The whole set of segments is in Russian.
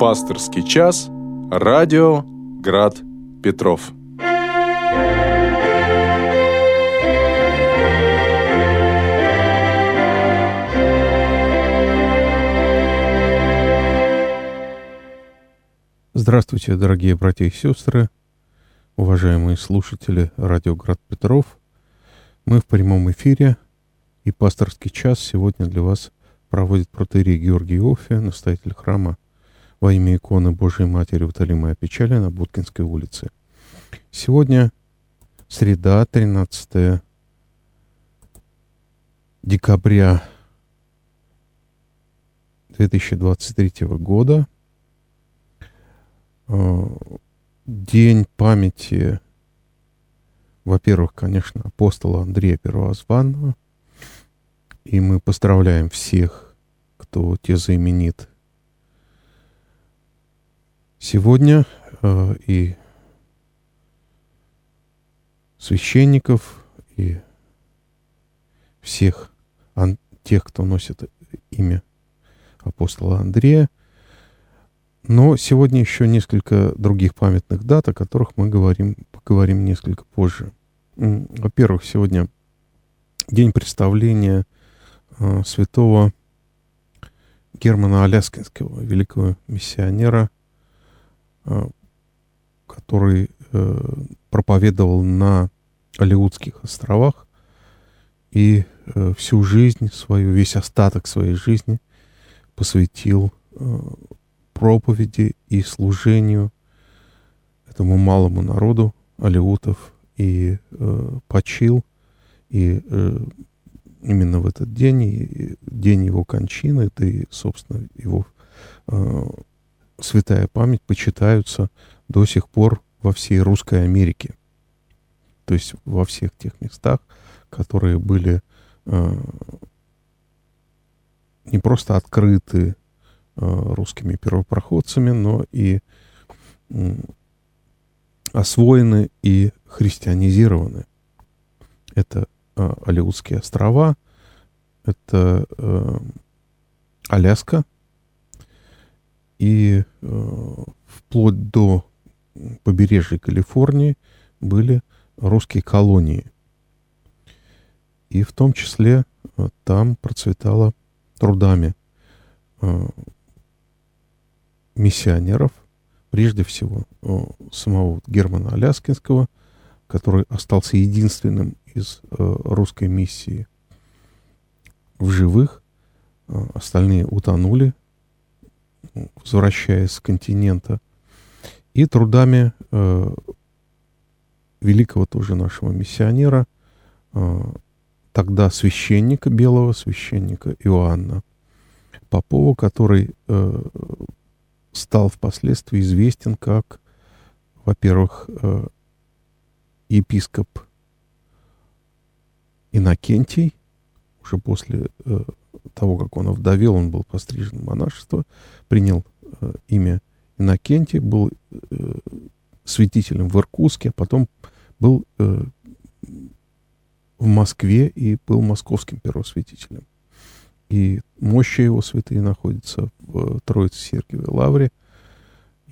Пасторский час. Радио Град Петров. Здравствуйте, дорогие братья и сестры, уважаемые слушатели Радио Град Петров. Мы в прямом эфире, и пасторский час сегодня для вас проводит протерей Георгий Офия, настоятель храма во имя иконы Божией Матери Утолимая Печали на Будкинской улице. Сегодня среда, 13 декабря 2023 года. Э, день памяти, во-первых, конечно, апостола Андрея Первозванного. И мы поздравляем всех кто те заименит. Сегодня э, и священников, и всех ан- тех, кто носит имя апостола Андрея. Но сегодня еще несколько других памятных дат, о которых мы говорим, поговорим несколько позже. Во-первых, сегодня день представления э, святого Германа Аляскинского, великого миссионера, который э, проповедовал на Алиутских островах и э, всю жизнь свою, весь остаток своей жизни посвятил проповеди и служению этому малому народу алиутов и почил и именно в этот день, и день его кончины, это и, собственно, его э, святая память почитаются до сих пор во всей Русской Америке. То есть во всех тех местах, которые были э, не просто открыты э, русскими первопроходцами, но и э, освоены и христианизированы. Это э, Алиутские острова, это э, Аляска, и э, вплоть до побережья Калифорнии были русские колонии. И в том числе э, там процветало трудами э, миссионеров, прежде всего самого Германа Аляскинского, который остался единственным из русской миссии в живых, остальные утонули, возвращаясь с континента, и трудами э, великого тоже нашего миссионера, э, тогда священника, белого священника Иоанна Попова, который э, стал впоследствии известен как, во-первых, э, епископ Иннокентий, уже после э, того, как он овдовел, он был пострижен в монашество, принял э, имя Иннокентий, был э, святителем в Иркутске, а потом был э, в Москве и был московским первосвятителем. И мощи его святые находятся в Троице Сергиевой Лавре.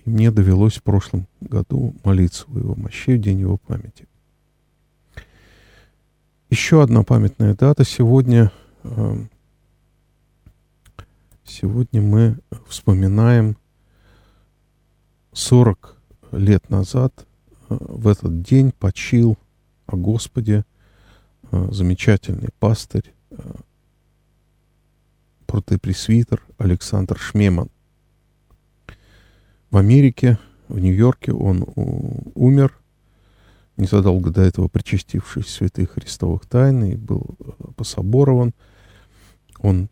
И мне довелось в прошлом году молиться у его мощей в день его памяти. Еще одна памятная дата. Сегодня, сегодня мы вспоминаем 40 лет назад э, в этот день почил о Господе э, замечательный пастырь, э, протопресвитер Александр Шмеман. В Америке, в Нью-Йорке он умер незадолго до этого причастившись святых христовых тайн и был пособорован. Он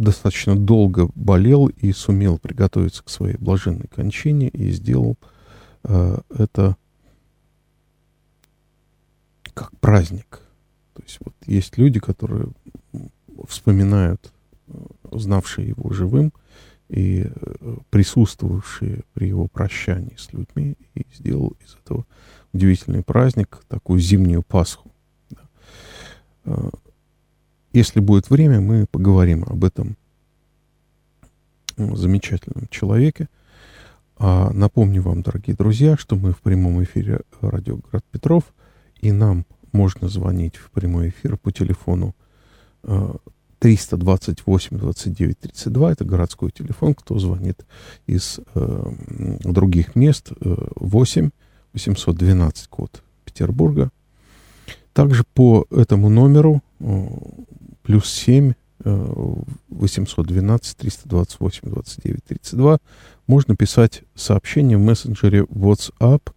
достаточно долго болел и сумел приготовиться к своей блаженной кончине и сделал э, это как праздник. То есть вот есть люди, которые вспоминают, э, знавшие его живым, и э, присутствовавшие при его прощании с людьми, и сделал из этого удивительный праздник, такую зимнюю Пасху. Э, если будет время, мы поговорим об этом замечательном человеке. А напомню вам, дорогие друзья, что мы в прямом эфире радио Град Петров, и нам можно звонить в прямой эфир по телефону 328 29 32. Это городской телефон. Кто звонит из э, других мест? 8 812 код Петербурга. Также по этому номеру э, плюс 7 812 328 29 32 можно писать сообщения в мессенджере WhatsApp.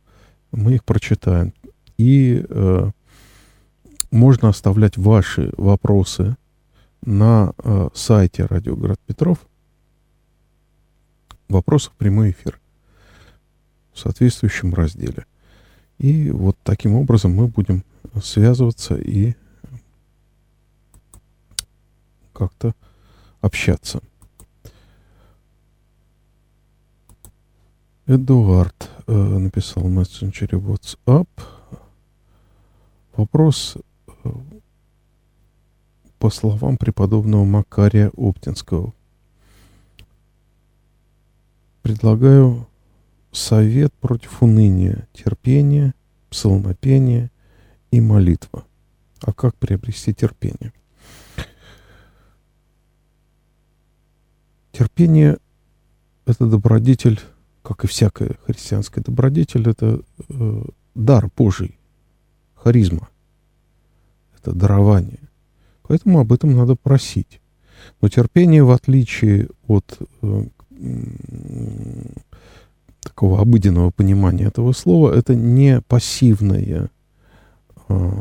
Мы их прочитаем. И э, можно оставлять ваши вопросы на э, сайте Радио Город Петров. Вопросы в прямой эфир в соответствующем разделе. И вот таким образом мы будем связываться и как-то общаться. Эдуард э, написал в мессенджере WhatsApp. Вопрос э, по словам преподобного Макария Оптинского. Предлагаю совет против уныния, терпения, псалмопения и молитва. А как приобрести терпение? Терпение – это добродетель, как и всякая христианская добродетель, это э, дар Божий, харизма, это дарование. Поэтому об этом надо просить. Но терпение, в отличие от э, такого обыденного понимания этого слова, это не пассивное э,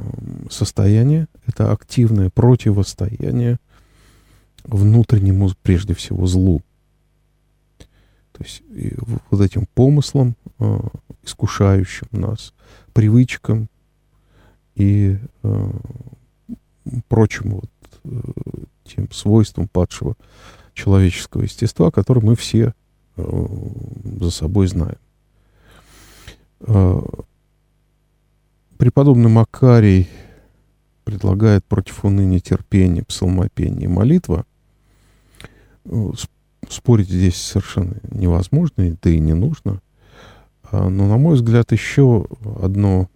состояние, это активное противостояние внутреннему, прежде всего, злу. То есть вот этим помыслом, э, искушающим нас, привычкам и э, прочим вот, э, тем свойствам падшего человеческого естества, которые мы все э, за собой знаем. Э, преподобный Макарий предлагает против уныния терпения, псалмопения и молитва. Спорить здесь совершенно невозможно, да и не нужно. А, но, на мой взгляд, еще одно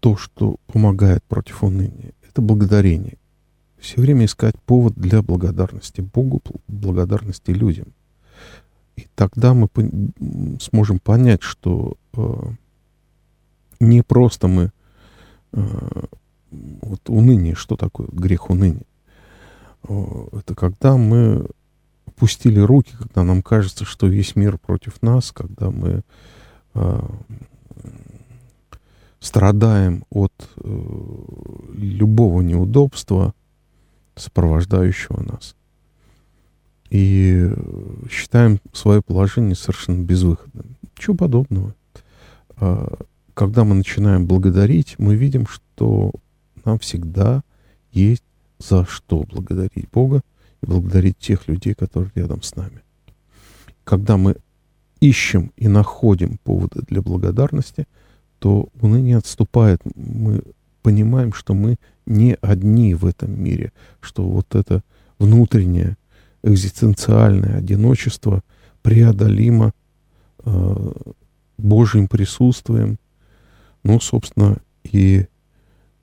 то, что помогает против уныния. Это благодарение. Все время искать повод для благодарности Богу, благодарности людям. И тогда мы сможем понять, что э, не просто мы вот уныние, что такое грех уныния? Э, это когда мы пустили руки, когда нам кажется, что весь мир против нас, когда мы э, страдаем от э, любого неудобства, сопровождающего нас. И считаем свое положение совершенно безвыходным. Ничего подобного. Когда мы начинаем благодарить, мы видим, что нам всегда есть за что благодарить Бога и благодарить тех людей, которые рядом с нами. Когда мы ищем и находим поводы для благодарности – то уныние отступает. Мы понимаем, что мы не одни в этом мире, что вот это внутреннее экзистенциальное одиночество преодолимо э, Божьим присутствием. Ну, собственно, и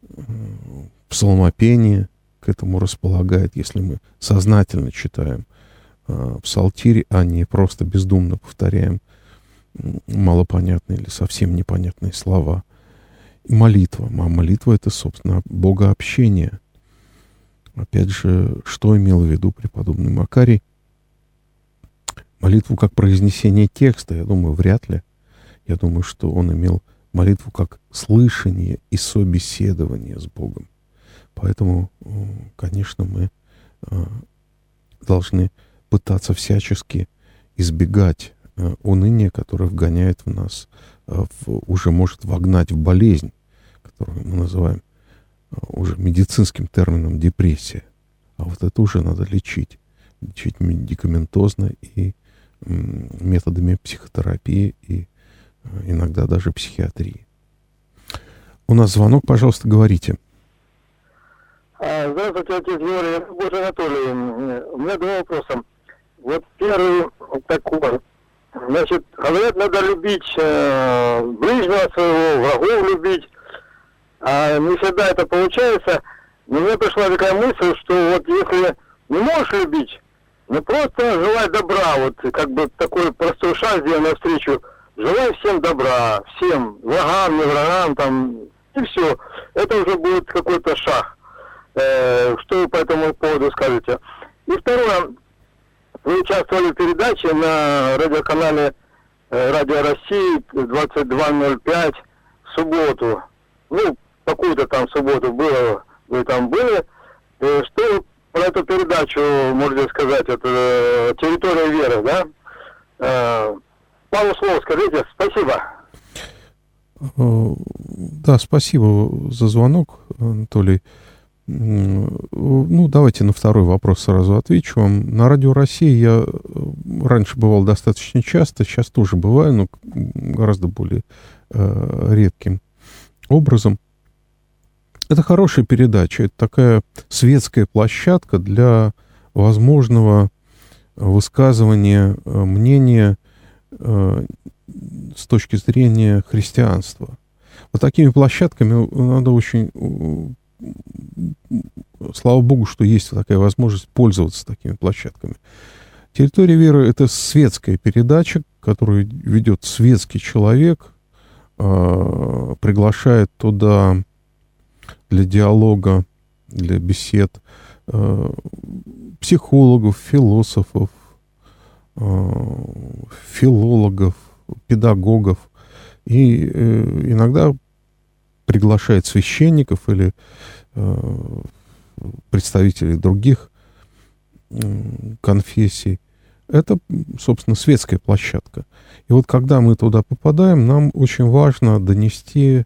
э, псалмопение к этому располагает, если мы сознательно читаем э, псалтирь, а не просто бездумно повторяем малопонятные или совсем непонятные слова. И молитва. А молитва — это, собственно, богообщение. Опять же, что имел в виду преподобный Макарий? Молитву как произнесение текста, я думаю, вряд ли. Я думаю, что он имел молитву как слышание и собеседование с Богом. Поэтому, конечно, мы а, должны пытаться всячески избегать Э, уныние, которое вгоняет в нас, э, уже может вогнать в болезнь, которую мы называем э, уже медицинским термином депрессия. А вот это уже надо лечить. Лечить медикаментозно и методами психотерапии и иногда даже психиатрии. У нас звонок, пожалуйста, говорите. Здравствуйте, отец Юрий. Боже Анатолий. У меня два вопроса. Вот первый такой. Значит, говорят, надо любить э, ближнего своего, врагов любить. А не всегда это получается. Но мне пришла такая мысль, что вот если не можешь любить, ну просто желай добра, вот как бы такой простой шаг сделай навстречу. Желай всем добра, всем, врагам, не врагам, там, и все. Это уже будет какой-то шаг. Э, что вы по этому поводу скажете? И второе, вы участвовали в передаче на радиоканале э, Радио России 22.05 в субботу. Ну, какую-то там субботу было, вы там были. Э, что про эту передачу можете сказать? Это э, территория веры, да? Э, пару слов скажите. Спасибо. Да, спасибо за звонок, Анатолий. Ну, давайте на второй вопрос сразу отвечу вам. На Радио России я раньше бывал достаточно часто, сейчас тоже бываю, но гораздо более э, редким образом. Это хорошая передача, это такая светская площадка для возможного высказывания э, мнения э, с точки зрения христианства. Вот такими площадками надо очень... Слава Богу, что есть такая возможность пользоваться такими площадками. Территория веры — это светская передача, которую ведет светский человек, э, приглашает туда для диалога, для бесед э, психологов, философов, э, филологов, педагогов. И э, иногда приглашает священников или представителей других конфессий. Это, собственно, светская площадка. И вот когда мы туда попадаем, нам очень важно донести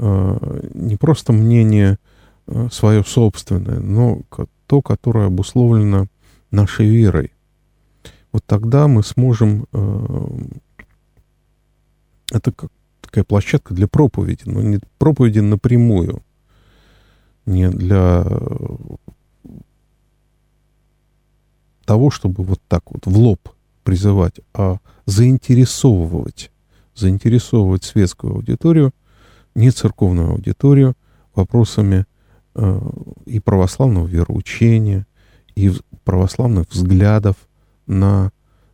Э, не просто мнение э, свое собственное, но то, которое обусловлено нашей верой. Вот тогда мы сможем... Э, это как такая площадка для проповеди, но не проповеди напрямую, не для того, чтобы вот так вот в лоб призывать, а заинтересовывать, заинтересовывать светскую аудиторию – не церковную аудиторию вопросами э, и православного вероучения, и православных взглядов на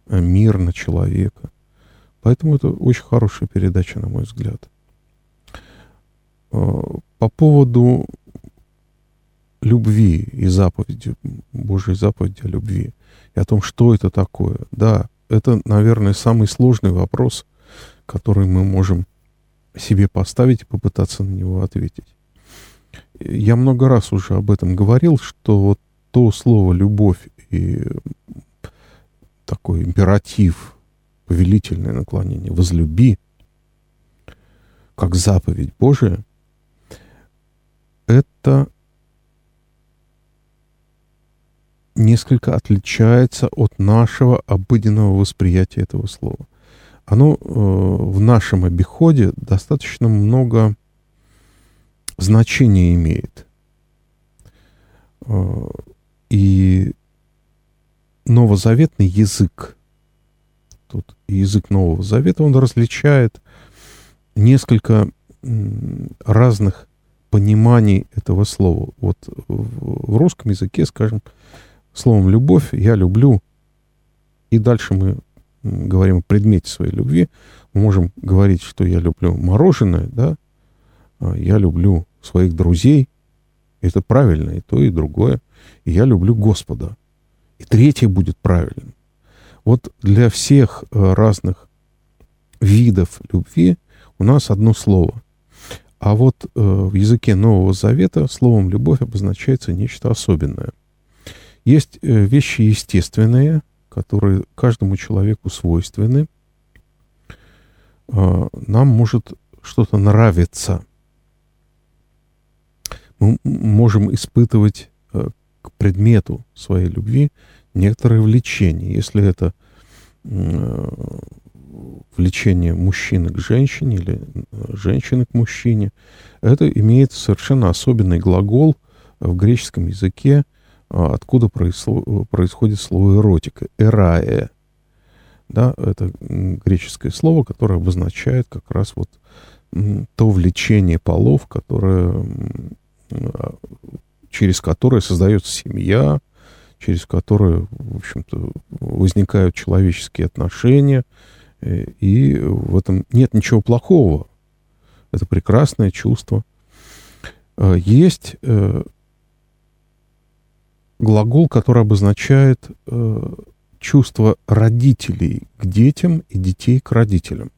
э, мир, на человека. Поэтому это очень хорошая передача, на мой взгляд. Э, по поводу любви и заповеди, Божьей заповеди о любви, и о том, что это такое. Да, это, наверное, самый сложный вопрос, который мы можем себе поставить и попытаться на него ответить. Я много раз уже об этом говорил, что то слово «любовь» и такой императив, повелительное наклонение «возлюби», как заповедь Божия, это несколько отличается от нашего обыденного восприятия этого слова оно э, в нашем обиходе достаточно много значения имеет. Э, и новозаветный язык, тут язык Нового Завета, он различает несколько разных пониманий этого слова. Вот в русском языке, скажем, словом «любовь» я люблю, и дальше мы говорим о предмете своей любви, мы можем говорить, что я люблю мороженое, да, а я люблю своих друзей, это правильно, и то, и другое, и я люблю Господа. И третье будет правильным. Вот для всех э, разных видов любви у нас одно слово. А вот э, в языке Нового Завета словом «любовь» обозначается нечто особенное. Есть э, вещи естественные, которые каждому человеку свойственны, а, нам может что-то нравиться. Мы можем испытывать предмету своей любви некоторое влечение. Если это э, влечение мужчины к женщине или э, женщины к мужчине, это имеет совершенно особенный глагол в греческом языке, а, откуда происходит слово эротика, эрае. Да, это греческое слово, которое обозначает как раз вот то влечение полов, которое, а, через которое создается семья, через которое, в общем-то, возникают человеческие отношения, э, и в этом нет ничего плохого. Это прекрасное чувство. А, есть э, глагол, который обозначает э, чувство родителей к детям и детей к родителям.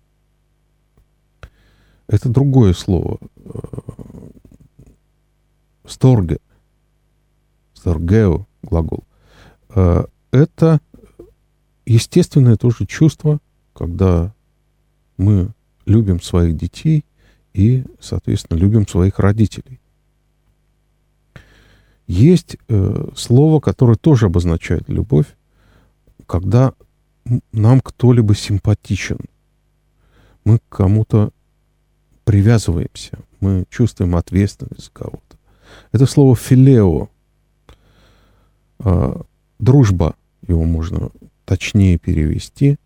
Это другое слово. Э, сторге. Сторгео глагол. Э, это естественное тоже чувство, когда мы любим своих детей и, соответственно, любим своих родителей. Есть э, слово, которое тоже обозначает любовь, когда нам кто-либо симпатичен. Мы к кому-то привязываемся, мы чувствуем ответственность за кого-то. Это слово «филео». Э, дружба, его можно точнее перевести.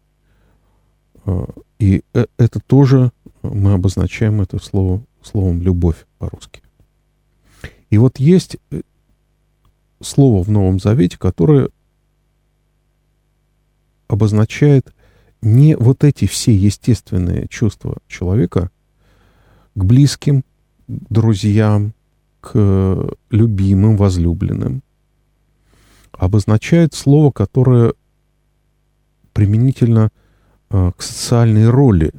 Э, и э, это тоже мы обозначаем это слово, словом «любовь» по-русски. И вот есть слово в Новом Завете, которое обозначает не вот эти все естественные чувства человека к близким, к друзьям, к любимым, возлюбленным, обозначает слово, которое применительно э, к социальной роли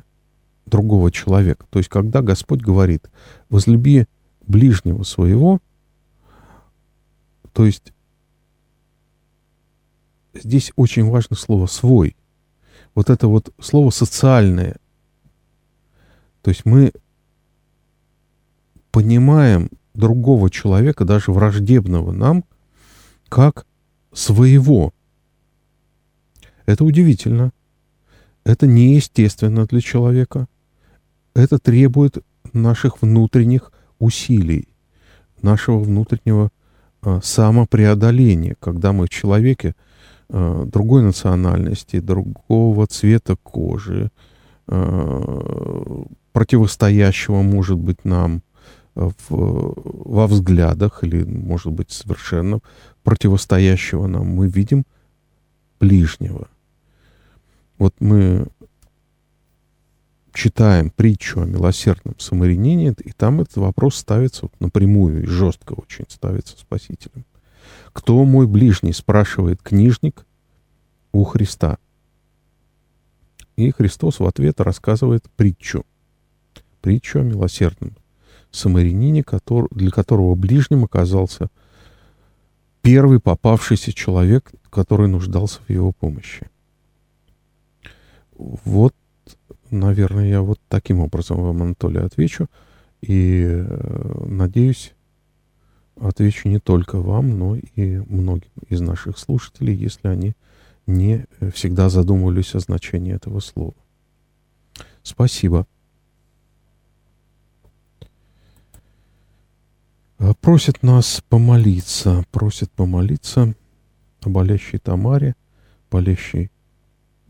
другого человека. То есть, когда Господь говорит, возлюби ближнего своего, то есть здесь очень важно слово «свой». Вот это вот слово «социальное». То есть мы понимаем другого человека, даже враждебного нам, как своего. Это удивительно. Это неестественно для человека. Это требует наших внутренних усилий, нашего внутреннего Э, самопреодоление, когда мы в человеке э, другой национальности, другого цвета кожи, э, противостоящего, может быть, нам в, во взглядах или, может быть, совершенно противостоящего нам, мы видим ближнего. Вот мы читаем притчу о милосердном самарянине, и там этот вопрос ставится вот напрямую и жестко очень ставится спасителем. «Кто мой ближний?» — спрашивает книжник у Христа. И Христос в ответ рассказывает притчу. Притчу о милосердном самарянине, который, для которого ближним оказался первый попавшийся человек, который нуждался в его помощи. Вот наверное, я вот таким образом вам, Анатолий, отвечу. И, э, надеюсь, отвечу не только вам, но и многим из наших слушателей, если они не всегда задумывались о значении этого слова. Спасибо. Просит нас помолиться, просит помолиться о болящей Тамаре, болящей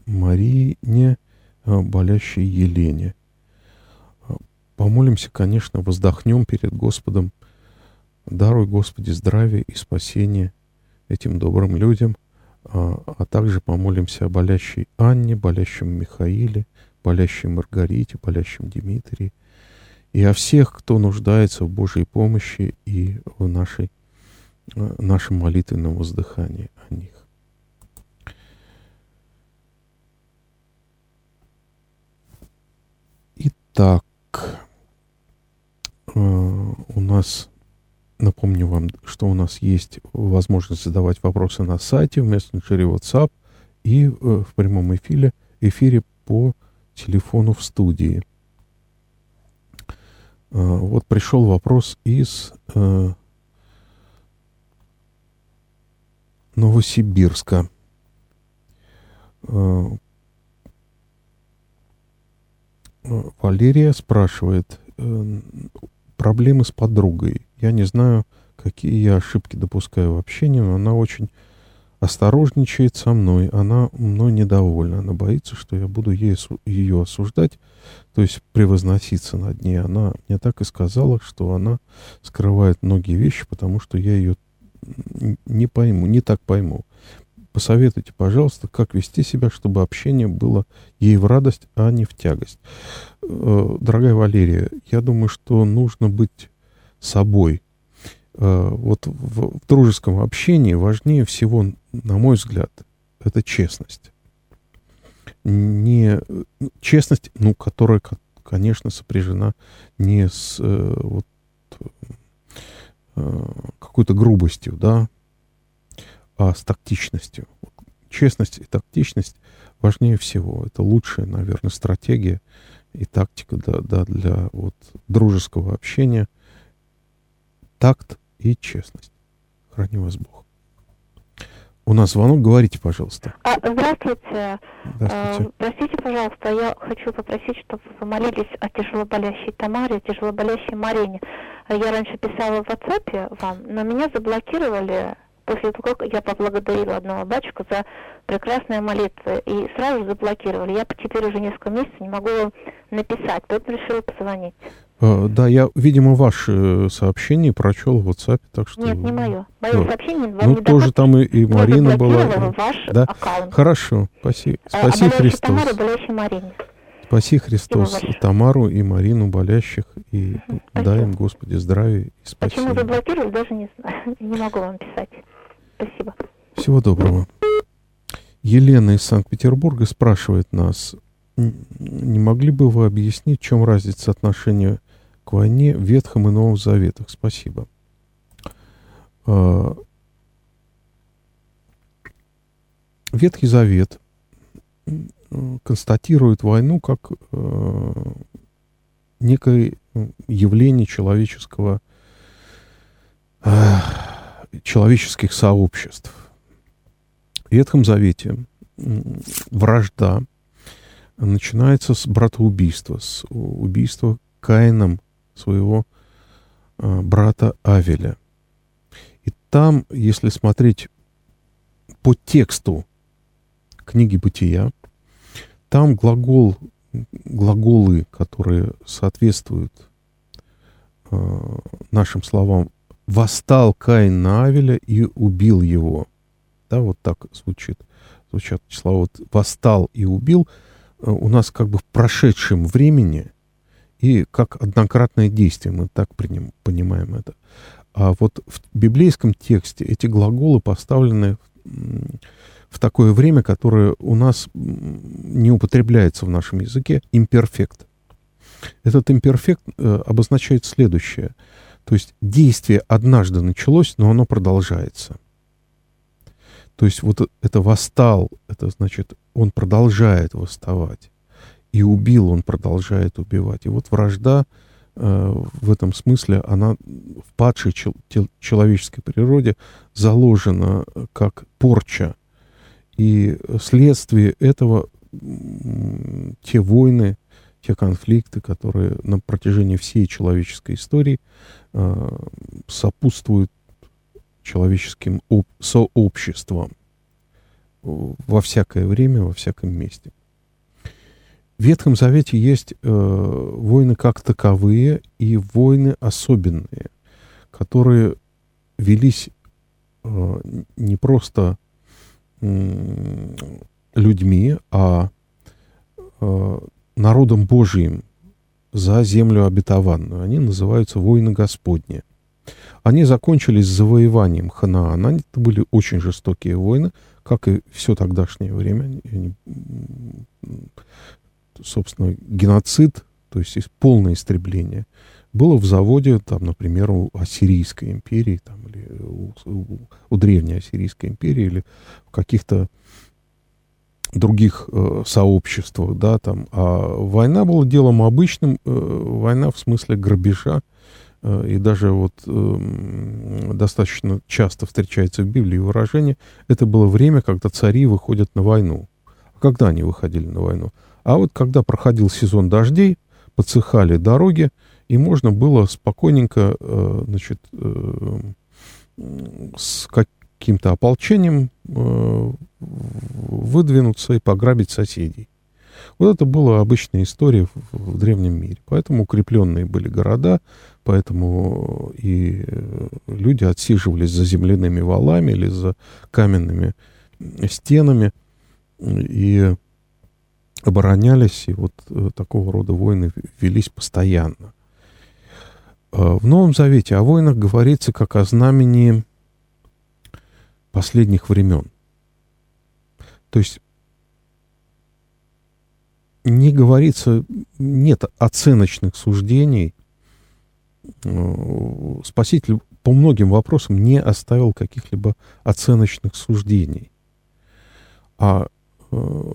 Марине, болящей Елене. Помолимся, конечно, воздохнем перед Господом. Даруй, Господи, здравие и спасение этим добрым людям, а, а также помолимся о болящей Анне, болящем Михаиле, болящей Маргарите, болящем Дмитрии и о всех, кто нуждается в Божьей помощи и в нашей, нашем молитвенном воздыхании о них. Так, э, у нас, напомню вам, что у нас есть возможность задавать вопросы на сайте, в мессенджере WhatsApp и э, в прямом эфире, эфире по телефону в студии. Э, вот пришел вопрос из Новосибирска. Валерия спрашивает, э, проблемы с подругой. Я не знаю, какие я ошибки допускаю в общении, но она очень осторожничает со мной, она мной недовольна, она боится, что я буду ей, ее осуждать, то есть превозноситься над ней. Она мне так и сказала, что она скрывает многие вещи, потому что я ее не пойму, не так пойму. Посоветуйте, пожалуйста, как вести себя, чтобы общение было ей в радость, а не в тягость. Э, дорогая Валерия, я думаю, что нужно быть собой. Э, вот в, в дружеском общении важнее всего, на мой взгляд, это честность. Не честность, ну, которая, конечно, сопряжена не с э, вот, какой-то грубостью, да, а с тактичностью. Честность и тактичность важнее всего. Это лучшая, наверное, стратегия и тактика да, да, для вот, дружеского общения. Такт и честность. Храни вас Бог. У нас звонок, говорите, пожалуйста. А, здравствуйте. здравствуйте. А, простите, пожалуйста, я хочу попросить, чтобы вы помолились о тяжелоболящей Тамаре, тяжелоболящей Марине. Я раньше писала в WhatsApp вам, но меня заблокировали после того, как я поблагодарила одного батюшку за прекрасные молитвы, и сразу заблокировали. Я теперь уже несколько месяцев не могу написать, поэтому решила позвонить. А, да, я, видимо, ваше сообщение прочел в WhatsApp, так что... Нет, не мое. Мое вот. сообщение вам Ну, не тоже там и, и Марина была. ваш да? аккаунт. Хорошо, спаси, спаси а, Христос. Тамару, Марине. Спаси Христос и Тамару, и Марину, болящих, и Спасибо. дай им, Господи, здравия и спасения. Почему заблокировали, даже не знаю. Не могу вам писать. Спасибо. Всего доброго. Елена из Санкт-Петербурга спрашивает нас, не могли бы вы объяснить, в чем разница отношения к войне в Ветхом и Новом Заветах? Спасибо. А, Ветхий Завет констатирует войну как э, некое явление человеческого э, человеческих сообществ. В Ветхом Завете вражда начинается с братоубийства, с убийства Каином своего э, брата Авеля. И там, если смотреть по тексту книги Бытия, там глагол, глаголы, которые соответствуют э, нашим словам восстал Каин на Авеля и убил его. Да, вот так звучит, звучат слова. Вот восстал и убил э, у нас как бы в прошедшем времени и как однократное действие, мы так приним, понимаем это. А вот в библейском тексте эти глаголы поставлены в такое время, которое у нас не употребляется в нашем языке, имперфект. Этот имперфект э, обозначает следующее – то есть действие однажды началось, но оно продолжается. То есть вот это восстал, это значит, он продолжает восставать. И убил, он продолжает убивать. И вот вражда э, в этом смысле, она в падшей чел- человеческой природе заложена как порча. И следствие этого те войны, те конфликты, которые на протяжении всей человеческой истории э, сопутствуют человеческим об, сообществам во всякое время, во всяком месте. В Ветхом Завете есть э, войны как таковые и войны особенные, которые велись э, не просто э, людьми, а э, народом Божиим за землю обетованную. Они называются войны Господни. Они закончились завоеванием Ханаана. Это были очень жестокие войны, как и все тогдашнее время. Они, собственно, геноцид, то есть полное истребление, было в заводе, там, например, у Ассирийской империи, там, или у, у, у Древней Ассирийской империи, или в каких-то других э, сообществах, да, там. А война была делом обычным, э, война в смысле грабежа, э, и даже вот э, достаточно часто встречается в Библии выражение, это было время, когда цари выходят на войну. А когда они выходили на войну? А вот когда проходил сезон дождей, подсыхали дороги, и можно было спокойненько, э, значит, э, с каким-то ополчением э, выдвинуться и пограбить соседей. Вот это была обычная история в, в древнем мире. Поэтому укрепленные были города, поэтому и люди отсиживались за земляными валами или за каменными стенами и оборонялись, и вот э, такого рода войны велись постоянно. А в Новом Завете о войнах говорится как о знамени последних времен. То есть не говорится, нет оценочных суждений. Э, Спаситель по многим вопросам не оставил каких-либо оценочных суждений. А э,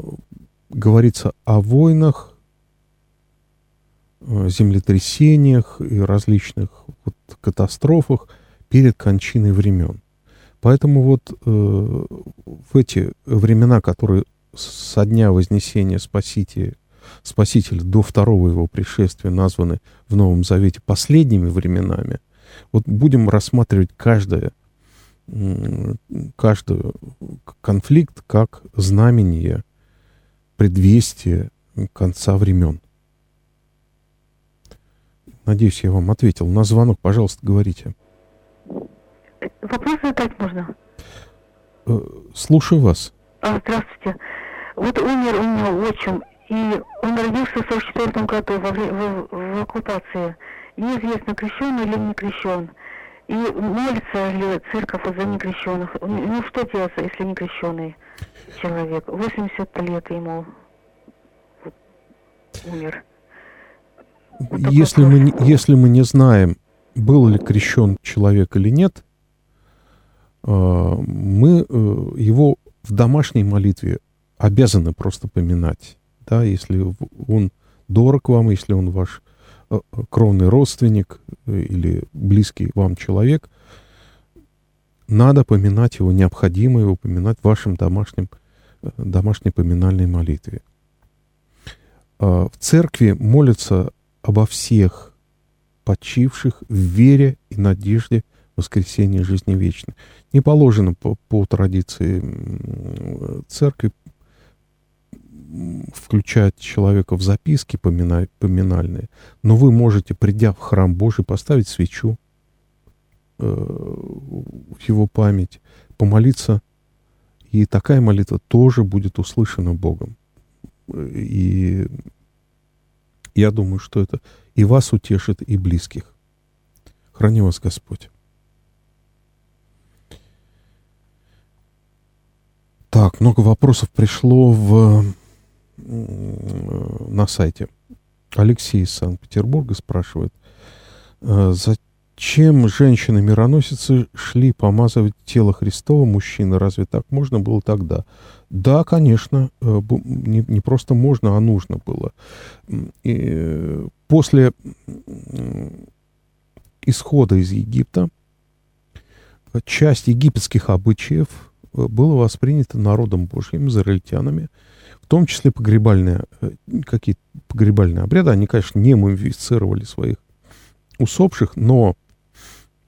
говорится о войнах, э, землетрясениях и различных вот катастрофах перед кончиной времен. Поэтому вот э, в эти времена, которые со дня Вознесения Спасителя, Спасителя до второго его пришествия названы в Новом Завете последними временами, вот будем рассматривать каждое, каждый конфликт как знамение, предвестие конца времен. Надеюсь, я вам ответил. На звонок, пожалуйста, говорите. Вопрос задать можно? Э, слушаю вас. А, здравствуйте. Вот умер у меня отчим, и он родился в 44 году во, в, в оккупации. Неизвестно, крещен или не крещен. И молится ли церковь за некрещенных? Ну, что делать, если не крещенный человек? 80 лет ему умер. Вот если, мы, если мы не знаем, был ли крещен человек или нет, э, мы э, его в домашней молитве обязаны просто поминать. Да, если он дорог вам, если он ваш э, кровный родственник или близкий вам человек, надо поминать его, необходимо его поминать в вашем домашнем, домашней поминальной молитве. В церкви молятся обо всех почивших в вере и надежде воскресения жизни вечной. Не положено по, по традиции церкви включать человека в записки поминальные, но вы можете, придя в храм Божий, поставить свечу э, в его память, помолиться, и такая молитва тоже будет услышана Богом. И я думаю, что это и вас утешит, и близких. Храни вас Господь. Так, много вопросов пришло в, на сайте. Алексей из Санкт-Петербурга спрашивает, «Э, зачем женщины-мироносицы шли помазывать тело Христова мужчины? Разве так можно было тогда? Да, конечно, э, не, не просто можно, а нужно было. И после исхода из Египта часть египетских обычаев э, было воспринято народом Божьим, израильтянами, в том числе погребальные, э, какие-то погребальные обряды. Они, конечно, не мумифицировали своих усопших, но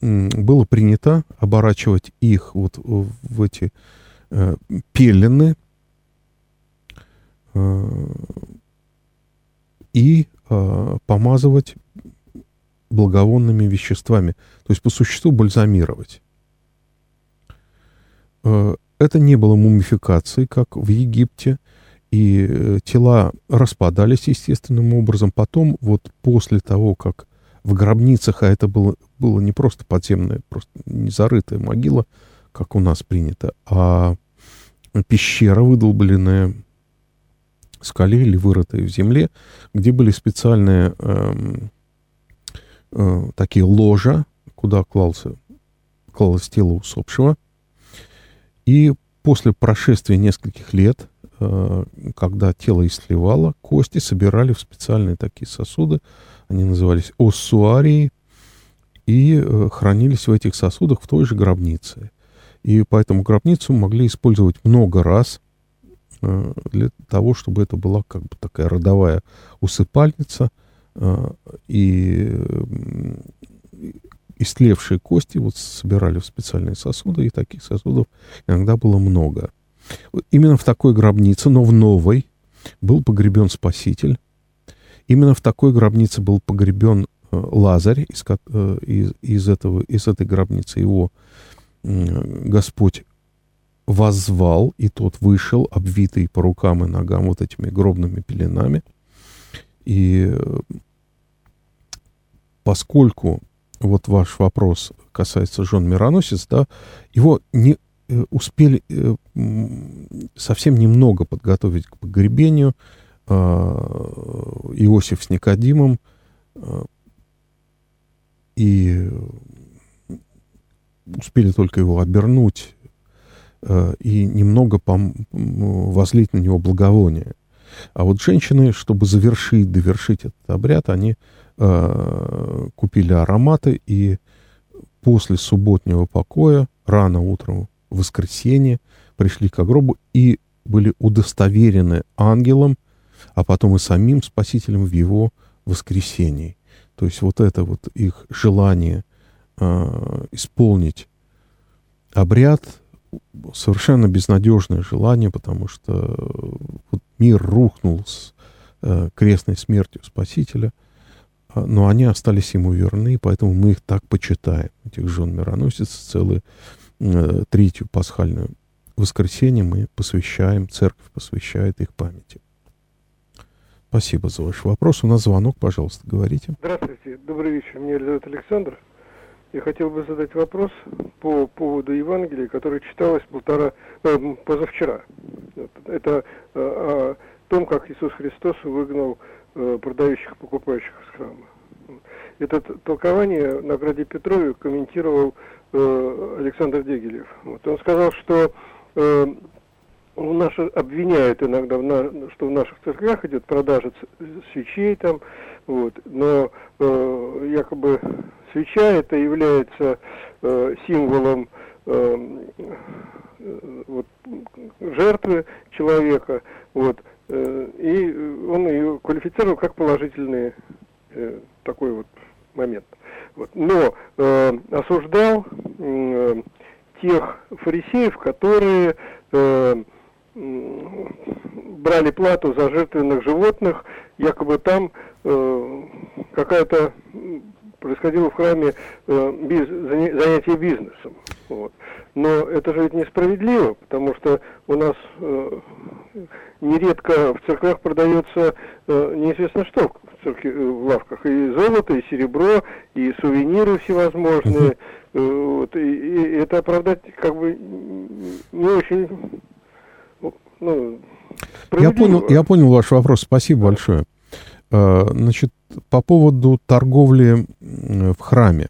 было принято оборачивать их вот в эти э, пелены э, и э, помазывать благовонными веществами, то есть по существу бальзамировать. Э, это не было мумификацией, как в Египте, и тела распадались естественным образом. Потом, вот после того, как в гробницах, а это было, было не просто подземная, просто не зарытая могила, как у нас принято, а пещера, выдолбленная в скале или вырытая в земле, где были специальные э, э, такие ложа, куда клался, клалось тело усопшего. И после прошествия нескольких лет, э, когда тело истлевало, кости собирали в специальные такие сосуды, они назывались оссуарии, и э, хранились в этих сосудах в той же гробнице. И поэтому гробницу могли использовать много раз э, для того, чтобы это была как бы такая родовая усыпальница. Э, и истлевшие кости вот собирали в специальные сосуды, и таких сосудов иногда было много. Именно в такой гробнице, но в новой, был погребен Спаситель. Именно в такой гробнице был погребен э, Лазарь, из, э, из, из, этого, из этой гробницы его Господь возвал, и тот вышел, обвитый по рукам и ногам вот этими гробными пеленами. И э, поскольку вот ваш вопрос касается жен мироносец, да, его не успели совсем немного подготовить к погребению. Иосиф с Никодимом и успели только его обернуть Э, и немного пом- возлить на него благовоние. А вот женщины, чтобы завершить, довершить этот обряд, они э, купили ароматы и после субботнего покоя, рано утром, в воскресенье, пришли к гробу и были удостоверены ангелом, а потом и самим Спасителем в его воскресении. То есть вот это вот их желание э, исполнить обряд совершенно безнадежное желание, потому что э, вот мир рухнул с э, крестной смертью Спасителя, а, но они остались ему верны, поэтому мы их так почитаем, этих жен мироносец, целую э, третью пасхальную воскресенье мы посвящаем, церковь посвящает их памяти. Спасибо за ваш вопрос. У нас звонок, пожалуйста, говорите. Здравствуйте, добрый вечер. Меня зовут Александр. Я хотел бы задать вопрос по поводу Евангелия, которое читалось полтора, э, позавчера. Это э, о том, как Иисус Христос выгнал э, продающих и покупающих из храма. Это толкование на Граде Петрове комментировал Александр Дегилев. Вот. Он сказал, что наши обвиняют иногда, в на, что в наших церквях идет продажа свечей там, вот, но э, якобы свеча это является э, символом э, вот, жертвы человека, вот, э, и он ее квалифицировал как положительный э, такой вот момент. Вот. Но э, осуждал э, тех фарисеев, которые э, брали плату за жертвенных животных, якобы там э, какая-то происходило в храме э, биз, занятие бизнесом. Вот. Но это же ведь несправедливо, потому что у нас э, нередко в церквях продается э, неизвестно что в, церкви, э, в лавках. И золото, и серебро, и сувениры всевозможные. Uh-huh. вот, и, и это оправдать как бы не очень ну, я понял, я понял ваш вопрос. Спасибо большое. Э, значит, по поводу торговли в храме.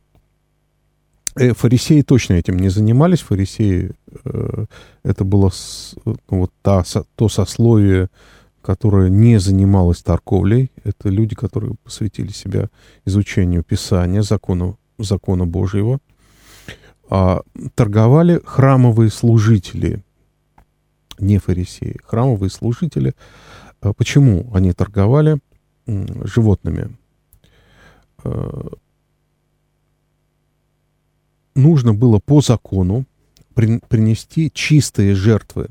Э, фарисеи точно этим не занимались. Фарисеи э, это было ну, вот та, то сословие, которое не занималось торговлей. Это люди, которые посвятили себя изучению Писания, закона, закона Божьего. А торговали храмовые служители, не фарисеи, храмовые служители. А почему они торговали? животными. Э, нужно было по закону принести чистые жертвы.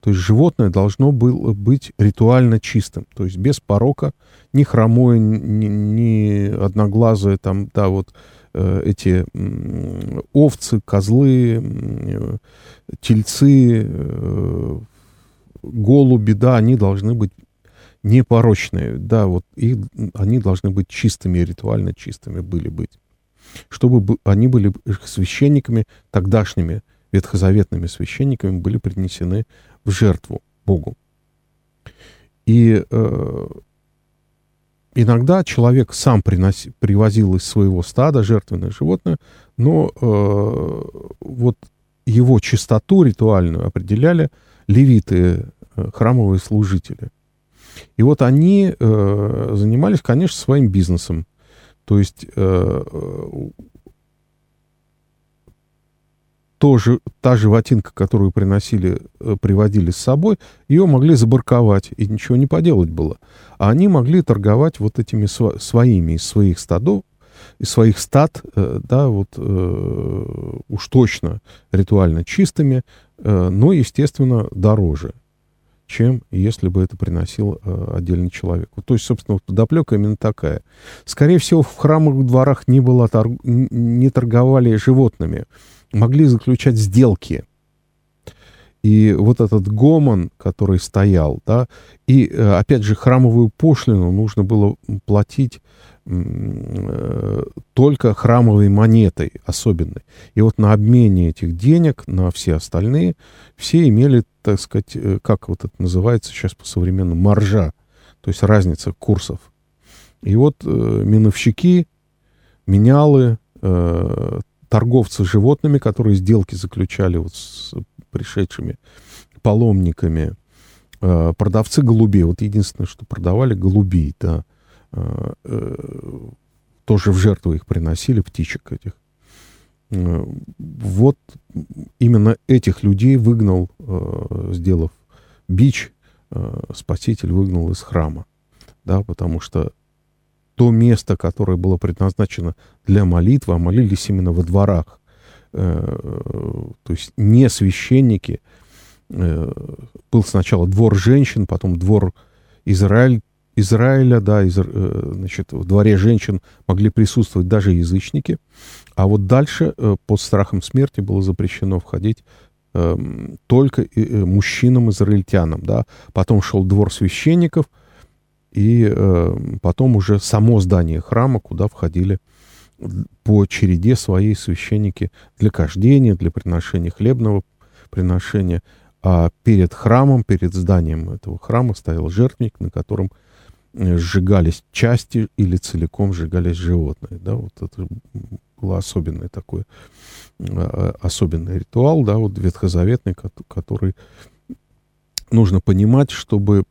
То есть животное должно было быть ритуально чистым, то есть без порока, ни хромое, ни, ни одноглазое, там, да, вот э, эти э, овцы, козлы, тельцы, э, голуби, да, они должны быть непорочные, да, вот их, они должны быть чистыми, ритуально чистыми были быть. Чтобы они были священниками, тогдашними ветхозаветными священниками, были принесены в жертву Богу. И э, иногда человек сам приноси, привозил из своего стада жертвенное животное, но э, вот его чистоту ритуальную определяли левиты, э, храмовые служители. И вот они э, занимались, конечно, своим бизнесом. То есть э, тоже, та животинка, которую приносили, э, приводили с собой, ее могли забарковать, и ничего не поделать было. А они могли торговать вот этими сво- своими из своих стадов, из своих стад, э, да, вот э, уж точно ритуально чистыми, э, но, естественно, дороже, чем если бы это приносил э, отдельный человек. Вот, то есть, собственно, вот подоплека именно такая. Скорее всего, в храмах, в дворах не, было торг... не торговали животными, могли заключать сделки – и вот этот гомон, который стоял, да, и, э, опять же, храмовую пошлину нужно было платить э, только храмовой монетой особенной. И вот на обмене этих денег на все остальные все имели, так сказать, э, как вот это называется сейчас по-современному, маржа, то есть разница курсов. И вот миновщики, менялы, торговцы животными, которые сделки заключали вот с пришедшими паломниками, э, продавцы голубей. Вот единственное, что продавали голубей, да, э, э, тоже в жертву их приносили, птичек этих. Вот именно этих людей выгнал, сделав бич, Спаситель выгнал из храма. Да, потому что то место, которое было предназначено для молитвы, а молились именно во дворах, Э, то есть не священники. Э, был сначала двор женщин, потом двор Израиль, Израиля, да, из, э, значит, в дворе женщин могли присутствовать даже язычники. А вот дальше под страхом смерти было запрещено входить эм, только мужчинам-израильтянам, да. Потом шел двор священников, и потом уже само здание храма, куда входили по череде свои священники для кождения, для приношения хлебного приношения. А перед храмом, перед зданием этого храма стоял жертвник, на котором э, сжигались части или целиком сжигались животные. Да, вот это был особенный такой, а, особенный ритуал, да, вот ветхозаветный, который нужно понимать, чтобы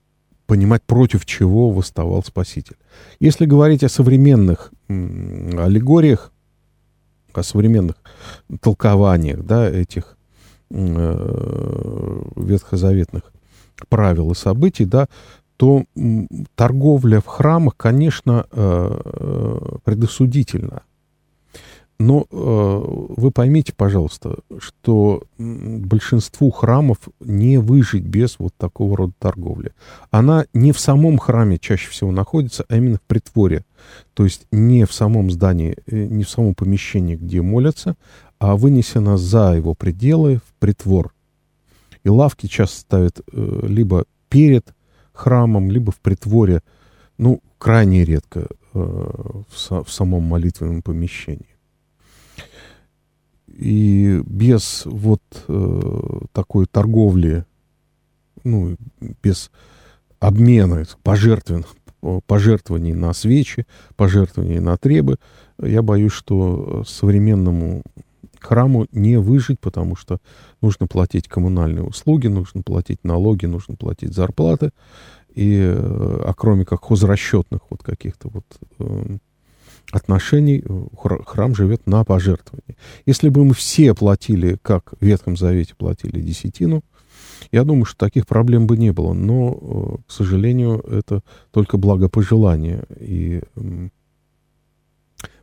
понимать, против чего восставал Спаситель. Если говорить о современных аллегориях, о современных толкованиях да, этих э, ветхозаветных правил и событий, да, то торговля в храмах, конечно, э, э предосудительна. Но э, вы поймите, пожалуйста, что большинству храмов не выжить без вот такого рода торговли. Она не в самом храме чаще всего находится, а именно в притворе. То есть не в самом здании, э, не в самом помещении, где молятся, а вынесена за его пределы в притвор. И лавки часто ставят э, либо перед храмом, либо в притворе, ну, крайне редко э, в, в самом молитвенном помещении. И без вот э, такой торговли, ну, без обмена пожертвований, пожертвований на свечи, пожертвований на требы, я боюсь, что современному храму не выжить, потому что нужно платить коммунальные услуги, нужно платить налоги, нужно платить зарплаты. И, э, а кроме как хозрасчетных вот каких-то вот э, отношений э, храм живет на пожертвовании. Если бы мы все платили, как в Ветхом Завете платили десятину, я думаю, что таких проблем бы не было. Но, э, к сожалению, это только благопожелание. И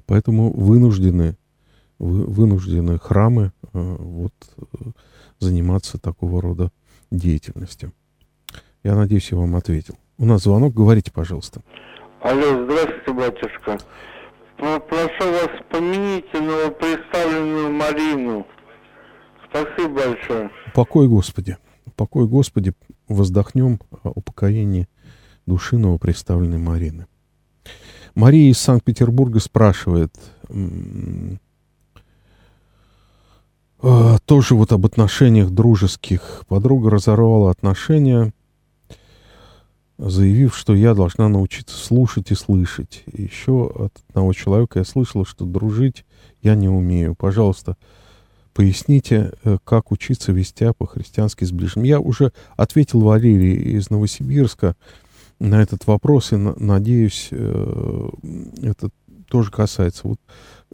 поэтому вынуждены, вынуждены храмы э, вот, заниматься такого рода деятельностью. Я надеюсь, я вам ответил. У нас звонок. Говорите, пожалуйста. Алло, здравствуйте, батюшка. Прошу вас, помяните новоприставленную Марину. Спасибо большое. Покой, Господи. Покой, Господи. Воздохнем о упокоении души новоприставленной Марины. Мария из Санкт-Петербурга спрашивает, тоже вот об отношениях дружеских. Подруга разорвала отношения заявив, что я должна научиться слушать и слышать. еще от одного человека я слышала, что дружить я не умею. Пожалуйста, поясните, э, как учиться вести по-христиански с ближним. Я уже ответил Валерии из Новосибирска на этот вопрос, и надеюсь, э, это тоже касается. Вот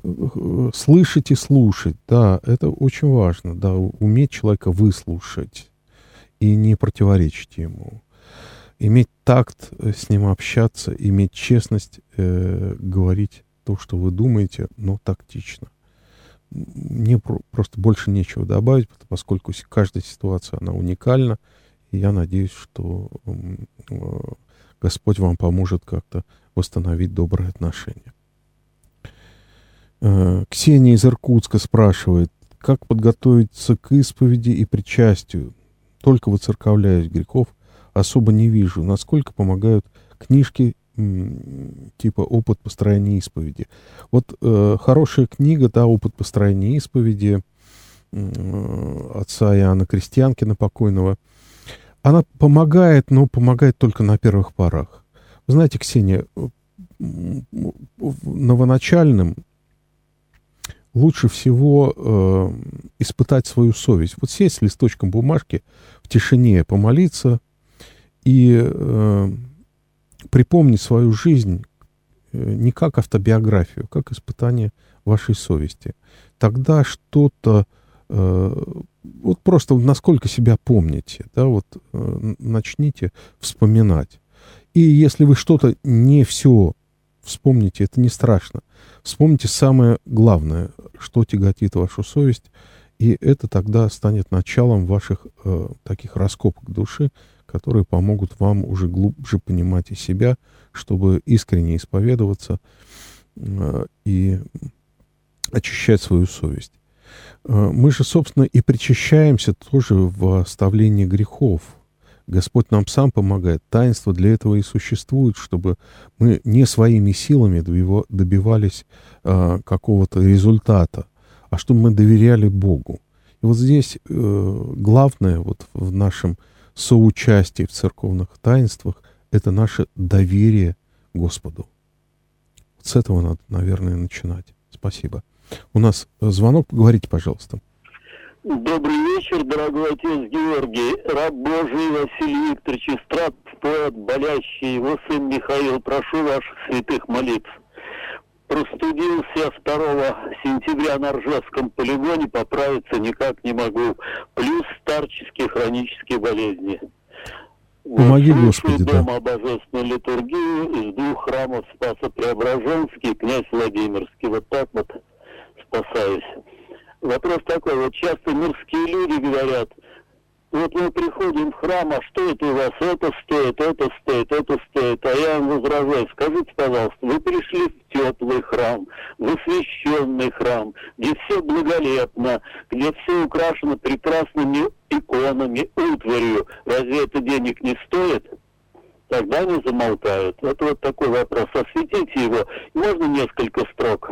э, слышать и слушать, да, это очень важно, да, уметь человека выслушать и не противоречить ему иметь такт э, с ним общаться, иметь честность э, говорить то, что вы думаете, но тактично. Мне просто больше нечего добавить, поскольку каждая ситуация, она уникальна, и я надеюсь, что э, Господь вам поможет как-то восстановить добрые отношения. Э, Ксения из Иркутска спрашивает, как подготовиться к исповеди и причастию? Только выцерковляюсь грехов, особо не вижу. Насколько помогают книжки типа «Опыт построения исповеди». Вот э, хорошая книга, да, «Опыт построения исповеди» э, отца Иоанна Крестьянкина покойного, она помогает, но помогает только на первых порах. Вы знаете, Ксения, новоначальным лучше всего э, испытать свою совесть. Вот сесть с листочком бумажки в тишине, помолиться и э, припомнить свою жизнь э, не как автобиографию, как испытание вашей совести. Тогда что-то, э, вот просто насколько себя помните, да, вот э, начните вспоминать. И если вы что-то не все вспомните, это не страшно. Вспомните самое главное, что тяготит вашу совесть, и это тогда станет началом ваших э, таких раскопок души, которые помогут вам уже глубже понимать и себя, чтобы искренне исповедоваться э, и очищать свою совесть. Э, мы же, собственно, и причащаемся тоже в оставлении грехов – Господь нам сам помогает. Таинство для этого и существует, чтобы мы не своими силами добивались э, какого-то результата, а чтобы мы доверяли Богу. И вот здесь главное вот в нашем соучастии в церковных таинствах это наше доверие Господу. Вот с этого надо, наверное, начинать. Спасибо. У нас звонок. Поговорите, пожалуйста. Добрый вечер, дорогой отец Георгий. Раб Божий Василий Викторович Истрат, поэт, болящий, его сын Михаил, прошу ваших святых молитв. Простудился 2 сентября на Ржевском полигоне, поправиться никак не могу. Плюс старческие хронические болезни. Помоги, вот, Господи, дома да. божественную литургию из двух храмов Спаса Преображенский, князь Владимирский. Вот так вот спасаюсь вопрос такой, вот часто мирские люди говорят, вот мы приходим в храм, а что это у вас? Это стоит, это стоит, это стоит. А я вам возражаю, скажите, пожалуйста, вы пришли в теплый храм, в освященный храм, где все благолепно, где все украшено прекрасными иконами, утварью. Разве это денег не стоит? Тогда они замолкают. Это вот такой вопрос. Осветите его. Можно несколько строк?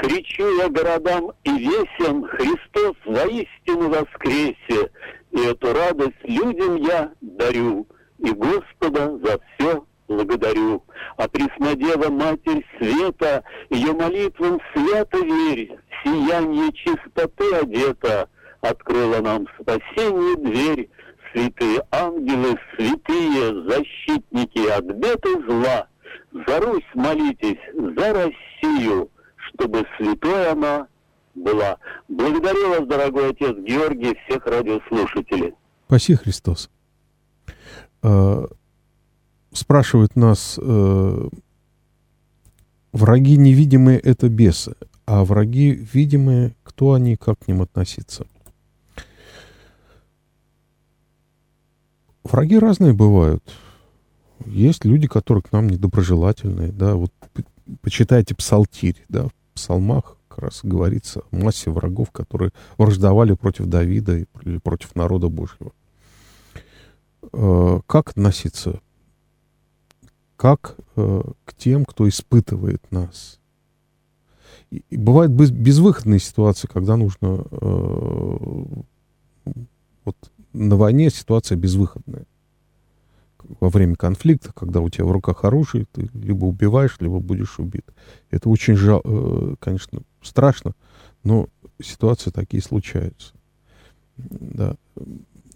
Кричу я городам и весям, Христос воистину воскресе, И эту радость людям я дарю, И Господа за все благодарю. А Преснодева Матерь Света, Ее молитвам свято верь, Сияние чистоты одета, Открыла нам спасение дверь, Святые ангелы, святые защитники от бед и зла, За Русь молитесь, за Россию — чтобы святой она была. Благодарю вас, дорогой отец Георгий, всех радиослушателей. Спаси Христос. Э, спрашивают нас, э, враги невидимые — это бесы, а враги видимые, кто они, как к ним относиться? Враги разные бывают. Есть люди, которые к нам недоброжелательные, да, вот почитайте псалтирь, да, псалмах как раз говорится о массе врагов, которые враждовали против Давида или против народа Божьего. Э, как относиться? Как э, к тем, кто испытывает нас? И бывают безвыходные ситуации, когда нужно... Э, вот на войне ситуация безвыходная во время конфликта, когда у тебя в руках оружие, ты либо убиваешь, либо будешь убит. Это очень, жал, э, конечно, страшно, но ситуации такие случаются. Да.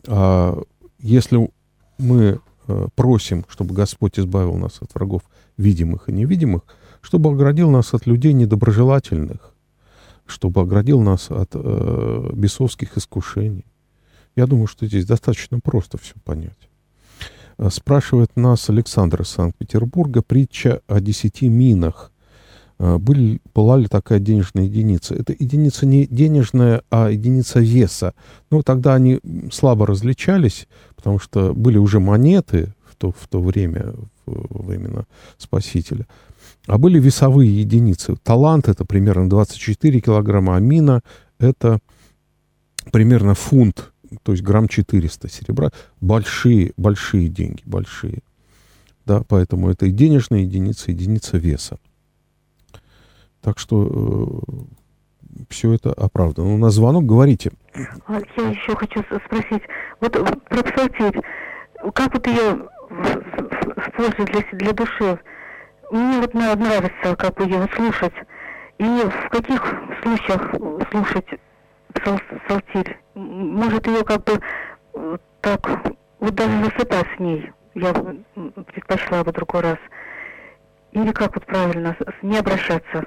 А если мы э, просим, чтобы Господь избавил нас от врагов видимых и невидимых, чтобы оградил нас от людей недоброжелательных, чтобы оградил нас от э, бесовских искушений. Я думаю, что здесь достаточно просто все понять. Э, спрашивает нас Александр из Санкт-Петербурга притча о десяти минах. э, были, была ли такая денежная единица. Это единица не денежная, а единица веса. Ну, тогда они слабо различались, потому что были уже монеты в то, в то время, во времена Спасителя. А были весовые единицы. Талант это примерно 24 килограмма, а мина это примерно фунт, то есть грамм 400 серебра. Большие, большие деньги, большие. Да, поэтому это и денежная единица, единица веса. Так что э, все это оправдано. Ну, на звонок говорите. Я еще хочу спросить. Вот про псалтирь. Как вот ее использовать для, для души? Мне вот нравится, как ее слушать. И в каких случаях слушать псал, псалтирь? Может ее как бы э, так, вот даже засыпать с ней я предпочла бы другой раз. Или как вот правильно, не обращаться?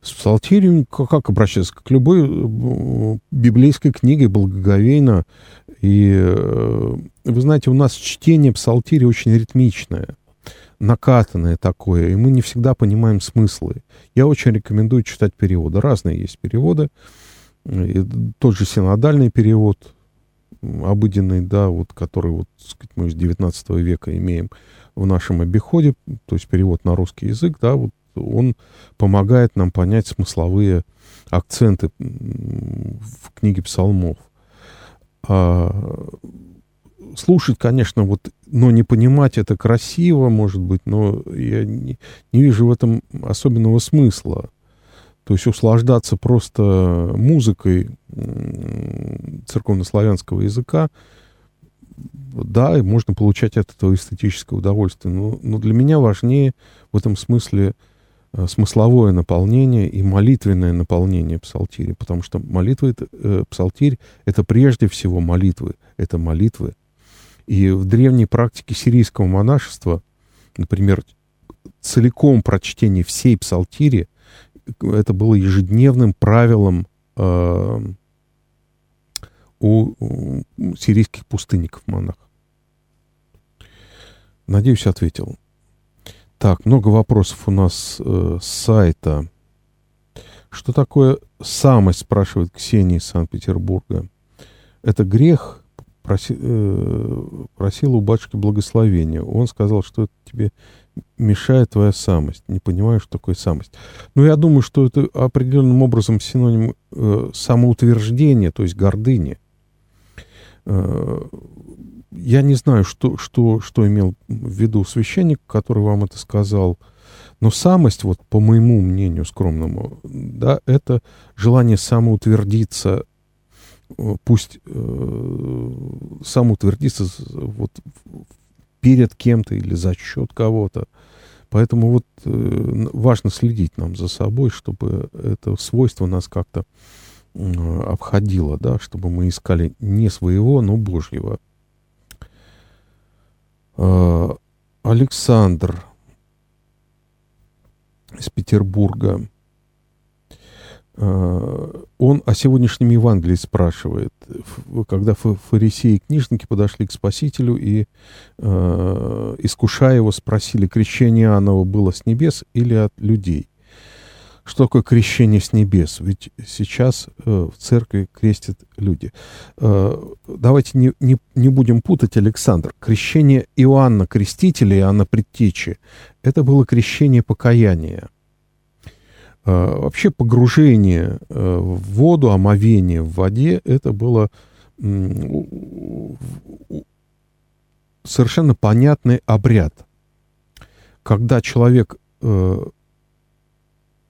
С псалтирем как обращаться? К любой э, библейской книге благоговейно. И э, вы знаете, у нас чтение псалтири очень ритмичное, накатанное такое, и мы не всегда понимаем смыслы. Я очень рекомендую читать переводы. Разные есть переводы. И тот же синодальный перевод, обыденный, да, вот, который вот, сказать, мы с 19 века имеем в нашем обиходе, то есть перевод на русский язык, да, вот он помогает нам понять смысловые акценты в книге псалмов. А, слушать, конечно, вот, но не понимать это красиво, может быть, но я не, не вижу в этом особенного смысла. То есть услаждаться просто музыкой церковнославянского языка, да, и можно получать от этого эстетическое удовольствие. Но, но для меня важнее в этом смысле э, смысловое наполнение и молитвенное наполнение псалтири, потому что молитва, это, э, псалтирь — это прежде всего молитвы, это молитвы. И в древней практике сирийского монашества, например, целиком прочтение всей псалтири это было ежедневным правилом э, у, у сирийских пустынников монахов. Надеюсь, ответил. Так, много вопросов у нас э, с сайта. Что такое самость, спрашивает Ксения из Санкт-Петербурга. Это грех, проси, э, просил у батюшки благословения. Он сказал, что это тебе мешает твоя самость. Не понимаю, что такое самость. Но я думаю, что это определенным образом синоним э, самоутверждения, то есть гордыни. Э, я не знаю, что, что, что имел в виду священник, который вам это сказал. Но самость, вот по моему мнению скромному, да, это желание самоутвердиться, э, пусть э, самоутвердиться вот перед кем-то или за счет кого-то. Поэтому вот э, важно следить нам за собой, чтобы это свойство нас как-то э, обходило, да, чтобы мы искали не своего, но Божьего. Э, Александр из Петербурга. Э, он о сегодняшнем Евангелии спрашивает. Когда фарисеи и книжники подошли к Спасителю и, э, искушая его, спросили, крещение Иоаннова было с небес или от людей? Что такое крещение с небес? Ведь сейчас э, в церкви крестят люди. Давайте не, не, не будем путать, Александр. Крещение Иоанна Крестителя, Иоанна Предтечи, это было крещение покаяния вообще погружение э, в воду, омовение в воде, это было совершенно понятный обряд. Когда человек э,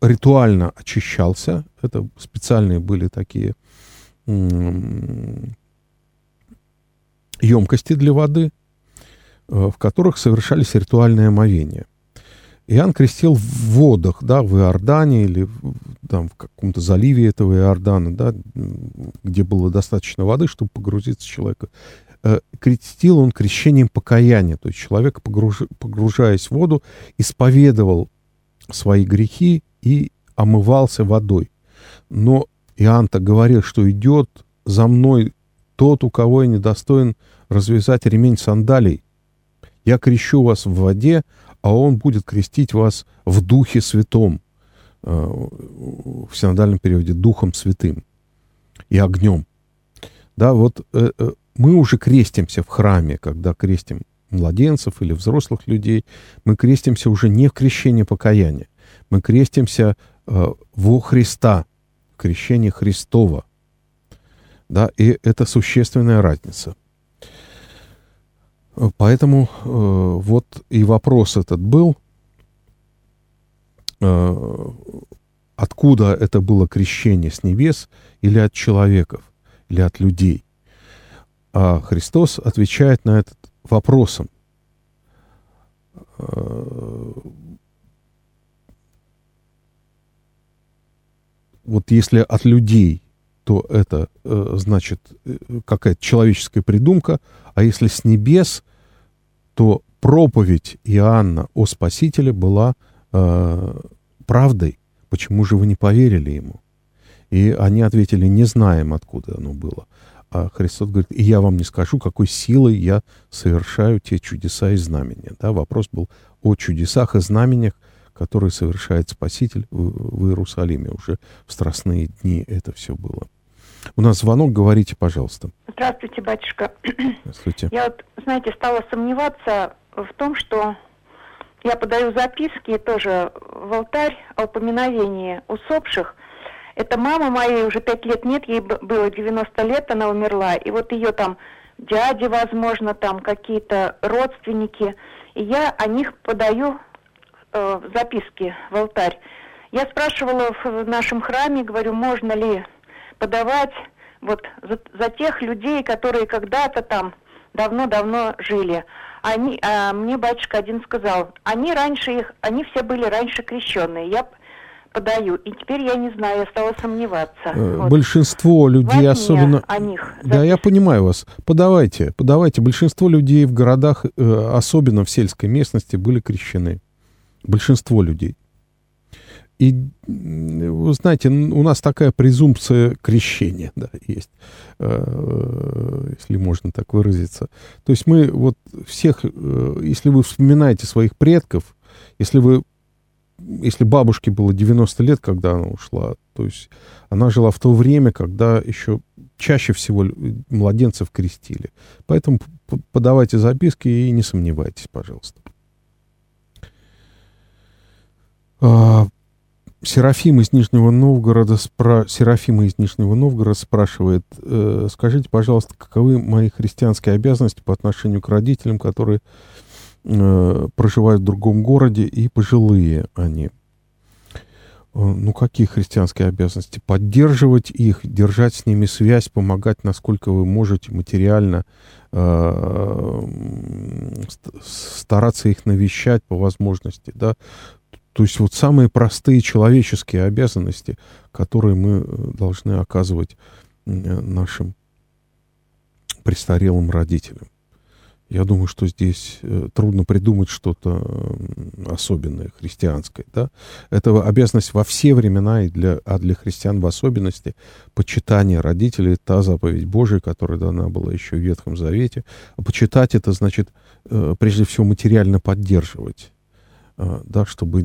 ритуально очищался, это специальные были такие емкости для воды, э, в которых совершались ритуальные омовения – Иоанн крестил в водах, да, в Иордане или там, в каком-то заливе этого Иордана, да, где было достаточно воды, чтобы погрузиться человека. Э, крестил он крещением покаяния, то есть человек, погруж... погружаясь в воду, исповедовал свои грехи и омывался водой. Но Иоанн-то говорил, что идет за мной тот, у кого я недостоин развязать ремень сандалий. Я крещу вас в воде, а Он будет крестить вас в Духе Святом. Э, в синодальном переводе Духом Святым и огнем. Да, вот э, э, мы уже крестимся в храме, когда крестим младенцев или взрослых людей, мы крестимся уже не в крещении покаяния, мы крестимся во Христа, в крещении Христова. Да, и это существенная разница. Поэтому э, вот и вопрос этот был, э, откуда это было крещение с небес или от человеков, или от людей. А Христос отвечает на этот вопросом. Э, вот если от людей, то это э, значит э, какая-то человеческая придумка, а если с небес, то проповедь Иоанна о Спасителе была правдой. Почему же вы не поверили ему? И они ответили, не знаем, откуда оно было. А Христос говорит, и я вам не скажу, какой силой я совершаю те чудеса и знамения. Да, вопрос был о чудесах и знамениях, которые совершает Спаситель в, в Иерусалиме. Уже в страстные дни это все было. У нас звонок, говорите, пожалуйста. Здравствуйте, батюшка. Здравствуйте. Я вот, знаете, стала сомневаться в том, что я подаю записки тоже в алтарь о упоминовении усопших – это мама моей уже пять лет нет, ей было 90 лет, она умерла. И вот ее там дяди, возможно, там какие-то родственники. И я о них подаю э, записки в алтарь. Я спрашивала в нашем храме, говорю, можно ли подавать вот за, за тех людей, которые когда-то там давно-давно жили. Они, а мне батюшка один сказал, они раньше их, они все были раньше крещенные. Я подаю. И теперь я не знаю, я стала сомневаться. Э, вот. Большинство людей, Возьми особенно... о них. Да, я понимаю вас. Подавайте, подавайте. Большинство людей в городах, э, особенно в сельской местности, были крещены. Большинство людей. И, вы знаете, у нас такая презумпция крещения, да, есть, э, если можно так выразиться. То есть мы вот всех, если вы вспоминаете своих предков, если вы если бабушке было 90 лет, когда она ушла, то есть она жила в то время, когда еще чаще всего младенцев крестили. Поэтому подавайте записки и не сомневайтесь, пожалуйста. Серафим из Нижнего Новгорода, спра... Серафима из Нижнего Новгорода спрашивает, э, скажите, пожалуйста, каковы мои христианские обязанности по отношению к родителям, которые э, проживают в другом городе и пожилые они. Э, ну, какие христианские обязанности? Поддерживать их, держать с ними связь, помогать, насколько вы можете материально, э, стараться их навещать по возможности, да. То есть вот самые простые человеческие обязанности, которые мы э, должны оказывать нашим престарелым родителям. Я думаю, что здесь э, трудно придумать что-то особенное, христианское. Да? Это обязанность во все времена, и для, а для христиан в особенности, почитание родителей, та заповедь Божия, которая дана была еще в Ветхом Завете. А почитать это значит, э, прежде всего, материально поддерживать. Э, да, чтобы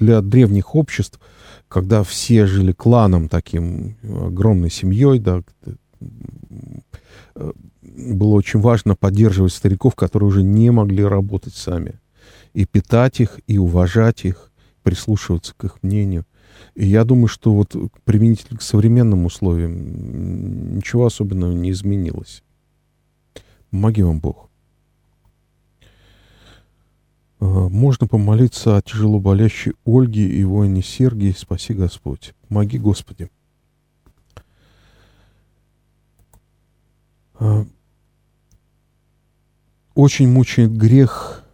для древних обществ, когда все жили кланом таким, огромной семьей, да, было очень важно поддерживать стариков, которые уже не могли работать сами. И питать их, и уважать их, прислушиваться к их мнению. И я думаю, что вот применительно к современным условиям ничего особенного не изменилось. Помоги вам Бог. А, можно помолиться о тяжело болящей Ольге и воине Сергии. Спаси Господь. Помоги Господи. А, очень мучает грех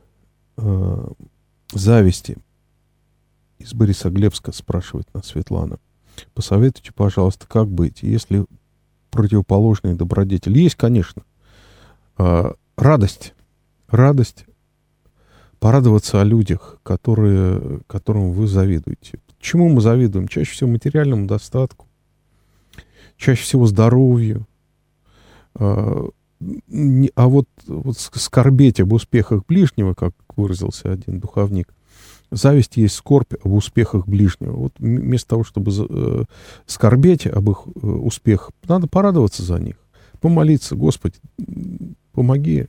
э, зависти. Из Борисоглебска спрашивает нас Светлана. Посоветуйте, пожалуйста, как быть, если противоположный добродетель? Есть, конечно. Э, радость. Радость. Порадоваться о людях, которые, которым вы завидуете. Чему мы завидуем? Чаще всего материальному достатку. Чаще всего здоровью. Э, а вот, вот скорбеть об успехах ближнего, как выразился один духовник, зависть есть скорбь об успехах ближнего. Вот вместо того, чтобы э, скорбеть об их э, успехах, надо порадоваться за них, помолиться, Господи, помоги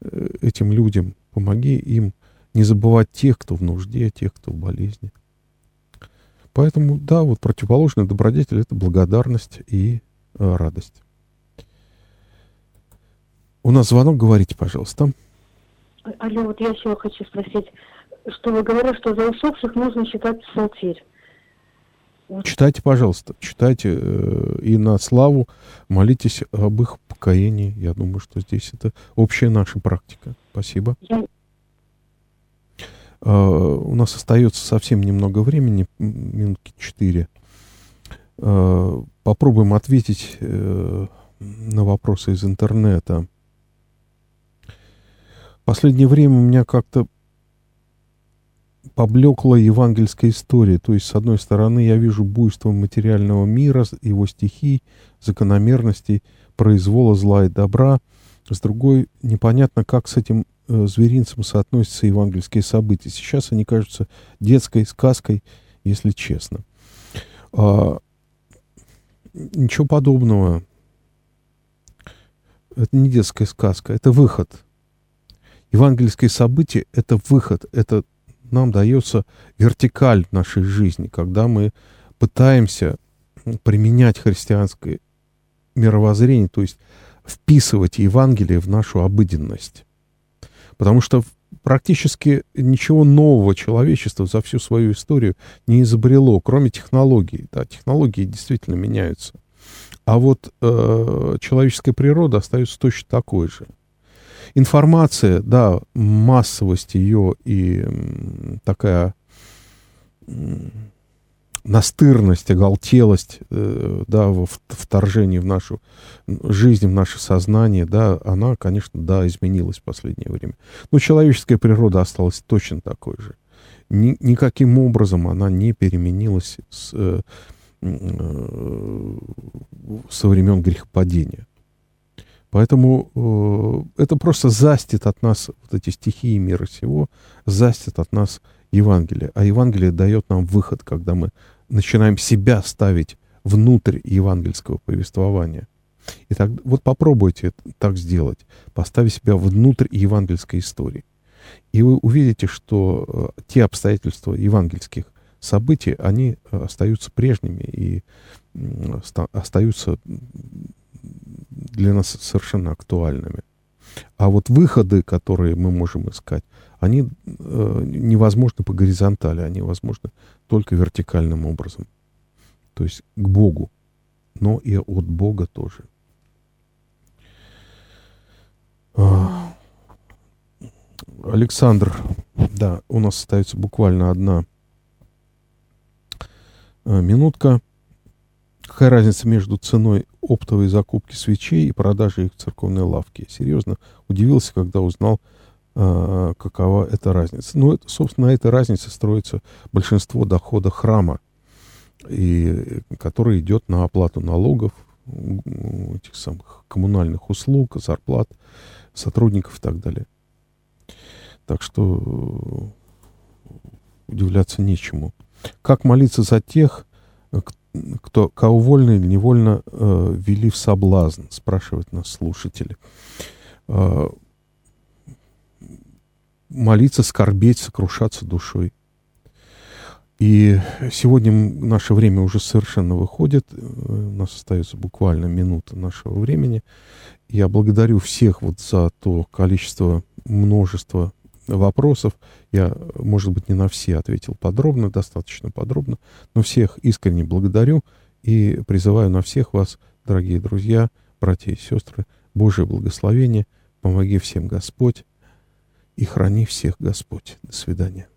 э, этим людям, помоги им не забывать тех, кто в нужде, тех, кто в болезни. Поэтому, да, вот противоположный добродетель — это благодарность и э, радость. У нас звонок, говорите, пожалуйста. Алло, вот я еще хочу спросить, что вы говорили, что за усопших нужно читать псалтирь. Читайте, пожалуйста, читайте э, и на славу молитесь об их покоении. Я думаю, что здесь это общая наша практика. Спасибо. Э, у нас остается совсем немного времени, минутки четыре. Э, попробуем ответить э, на вопросы из интернета последнее время у меня как-то поблекла евангельская история. То есть, с одной стороны, я вижу буйство материального мира, его стихий, закономерностей, произвола зла и добра. С другой, непонятно, как с этим э, зверинцем соотносятся евангельские события. Сейчас они кажутся детской сказкой, если честно. А, ничего подобного. Это не детская сказка, это выход – евангельские события — это выход, это нам дается вертикаль нашей жизни, когда мы пытаемся применять христианское мировоззрение, то есть вписывать Евангелие в нашу обыденность. Потому что практически ничего нового человечество за всю свою историю не изобрело, кроме технологий. Да, технологии действительно меняются. А вот э, человеческая природа остается точно такой же информация, да, массовость ее и такая настырность, оголтелость, э, да, в вторжении в нашу жизнь, в наше сознание, да, она, конечно, да, изменилась в последнее время. Но человеческая природа осталась точно такой же. Ни, никаким образом она не переменилась с, э, э, со времен грехопадения. Поэтому э, это просто застит от нас вот эти стихии мира всего, застит от нас Евангелие. А Евангелие дает нам выход, когда мы начинаем себя ставить внутрь евангельского повествования. И так, вот попробуйте так сделать, поставить себя внутрь евангельской истории. И вы увидите, что э, те обстоятельства евангельских событий, они э, остаются прежними и остаются для нас совершенно актуальными. А вот выходы, которые мы можем искать, они э, невозможны по горизонтали, они возможны только вертикальным образом. То есть к Богу, но и от Бога тоже. А, Александр, да, у нас остается буквально одна э, минутка. Какая разница между ценой оптовой закупки свечей и продажей их в церковной лавке? Серьезно удивился, когда узнал, э, какова эта разница. Ну, это, собственно, на этой разнице строится большинство дохода храма, и, который идет на оплату налогов, этих самых коммунальных услуг, зарплат сотрудников и так далее. Так что удивляться нечему. Как молиться за тех, кто, кого вольно или невольно э, вели в соблазн, спрашивают нас слушатели. Э, молиться, скорбеть, сокрушаться душой. И сегодня наше время уже совершенно выходит. Э, у нас остается буквально минута нашего времени. Я благодарю всех вот за то количество, множество вопросов. Я, может быть, не на все ответил подробно, достаточно подробно, но всех искренне благодарю и призываю на всех вас, дорогие друзья, братья и сестры, Божие благословение, помоги всем Господь и храни всех Господь. До свидания.